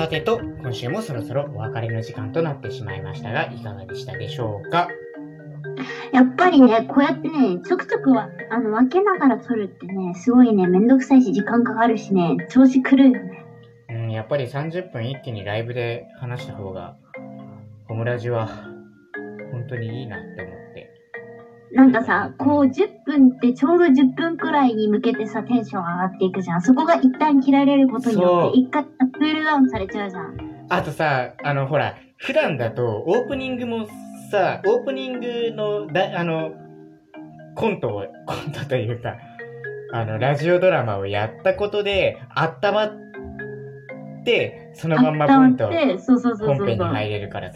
さてと、今週もそろそろお別れの時間となってしまいましたが、いかがでしたでしょうか？やっぱりね、こうやってね、ちょくちょくは、あの、分けながら撮るってね、すごいね、めんどくさいし、時間かかるしね、調子狂うよね。うん、やっぱり30分一気にライブで話した方が、ホムラジは本当にいいなって思って。なんかさ、こう10分ってちょうど10分くらいに向けてさ、テンション上がっていくじゃん。そこが一旦切られることによって、一回クールダウンされちゃうじゃん。あとさ、あの、ほら、普段だとオープニングもさ、オープニングのだ、あの、コントを、コントというか、あの、ラジオドラマをやったことで、温まって、そのまんまポンと温まって、そうそうそう本そうそ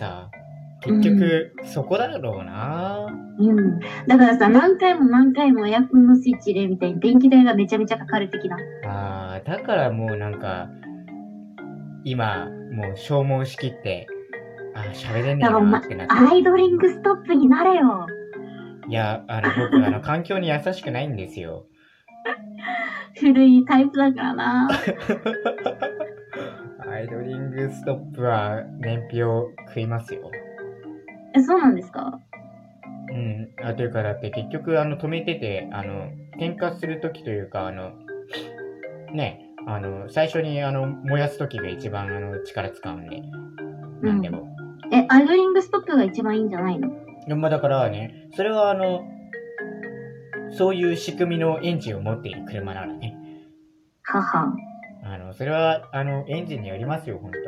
う。結局、そこだろうなうん。だからさ、何回も何回もエアコンのスイッチ入れるみたいに電気代がめちゃめちゃかかる的な。あーだからもうなんか、今、もう消耗しきって、あー、喋れねえなってなって。アイドリングストップになれよ。いや、あの、僕、あの、環境に優しくないんですよ。古いタイプだからな。アイドリングストップは燃費を食いますよ。え、そうなんですか？うん。あ、というか、だって結局、あの、止めてて、あの、点火するときというか、あの、ね、あの、最初に、あの、燃やすときが一番、あの、力使うんで、なんでも。え、アイドリングストップが一番いいんじゃないの？まあだからね、それはあの、そういう仕組みのエンジンを持っている車ならね。はは。あの、それは、あの、エンジンによりますよ、ほんと。い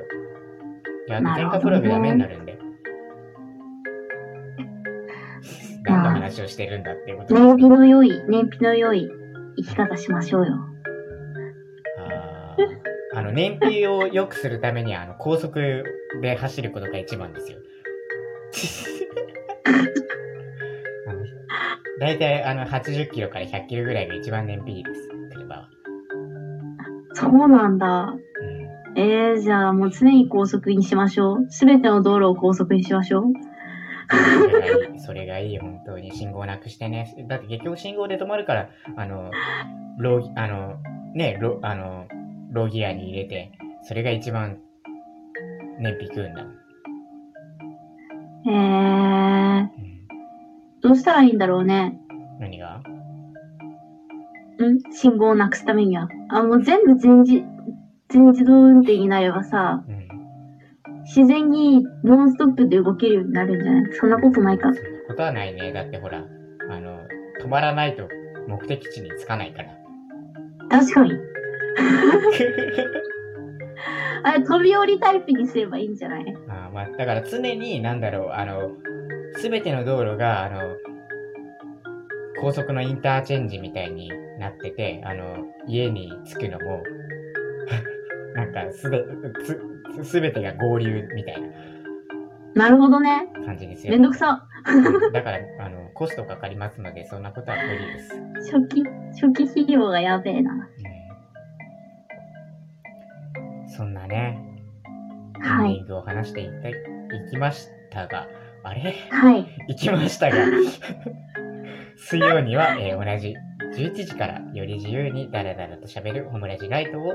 や、電化プラグダメになるんで。何の話をしてるんだっていうこと燃。費の良い、燃費の良い生き方しましょうよ。あーあの、燃費を良くするためには、あの、高速で走ることが一番ですよ。あのだいたい、あの、80キロから100キロぐらいが一番燃費いいです、車は。そうなんだ。うん。えー、じゃあもう常に高速にしましょう。すべての道路を高速にしましょう。それがいい、それがいい、本当に。信号なくしてね。だって結局信号で止まるから、あの、ロー、あの、ね、ロ、あの、ローギアに入れて、それが一番燃費食うんだもん。えー、うん。どうしたらいいんだろうね。何が？ん？信号をなくすためには。あ、もう全部全自、全自動運転になればさ、うん。自然にノンストップで動けるようになるんじゃない？そんなことないか。そんなことはないね。だってほら、あの、止まらないと目的地に着かないから。確かに。あれ、飛び降りタイプにすればいいんじゃない？あーまあ、だから常に、なんだろう、あの、すべての道路が、あの、高速のインターチェンジみたいになってて、あの、家に着くのも、なんかすべ、つ、すべてが合流みたいなるほどね。な感じですよ。めんどくさ。うんだから、あの、コストかかりますので、そんなことは無理です。初期、初期費用がやべえな。うんそんなね、はいを話していたいきましたが、あれ？はい。行きましたが、水曜には、えー同じ11時からより自由にダラダラと喋るホムラジライトを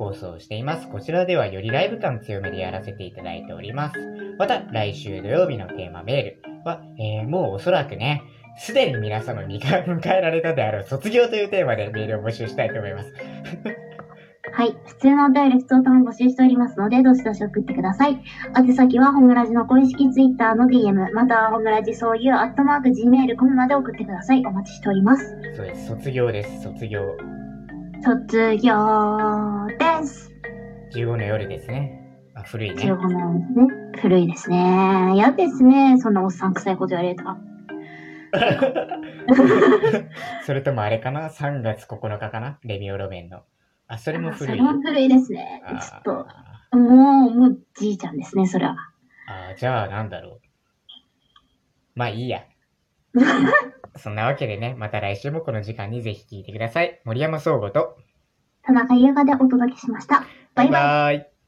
放送しています。こちらではよりライブ感強めでやらせていただいております。また、来週土曜日のテーマメールは、えーもうおそらくね、すでに皆様に迎えられたであろう卒業というテーマでメールを募集したいと思います。はい。普通のお便り、普通とも募集しておりますので、どしどし送ってください。宛先は、ホムラジの公式ツイッターの DM、または、ホムラジそういう、アットマーク、gmail.com まで送ってください。お待ちしております。そうです。卒業です。卒業。卒業です。15の夜ですね。あ、古いね。15年ですね。古いですね。嫌ですね。そんなおっさん臭いこと言われると。それともあれかな ?3 月9日かな？レミオロメンの。あ、それも古い。それも古いですね。あちょっと、あもう、もう、じいちゃんですね、それは。あ、じゃあなんだろう。まあいいや。そんなわけでね、また来週もこの時間にぜひ聞いてください。森山総合と、田中優雅でお届けしました。バイバイ。バイバイ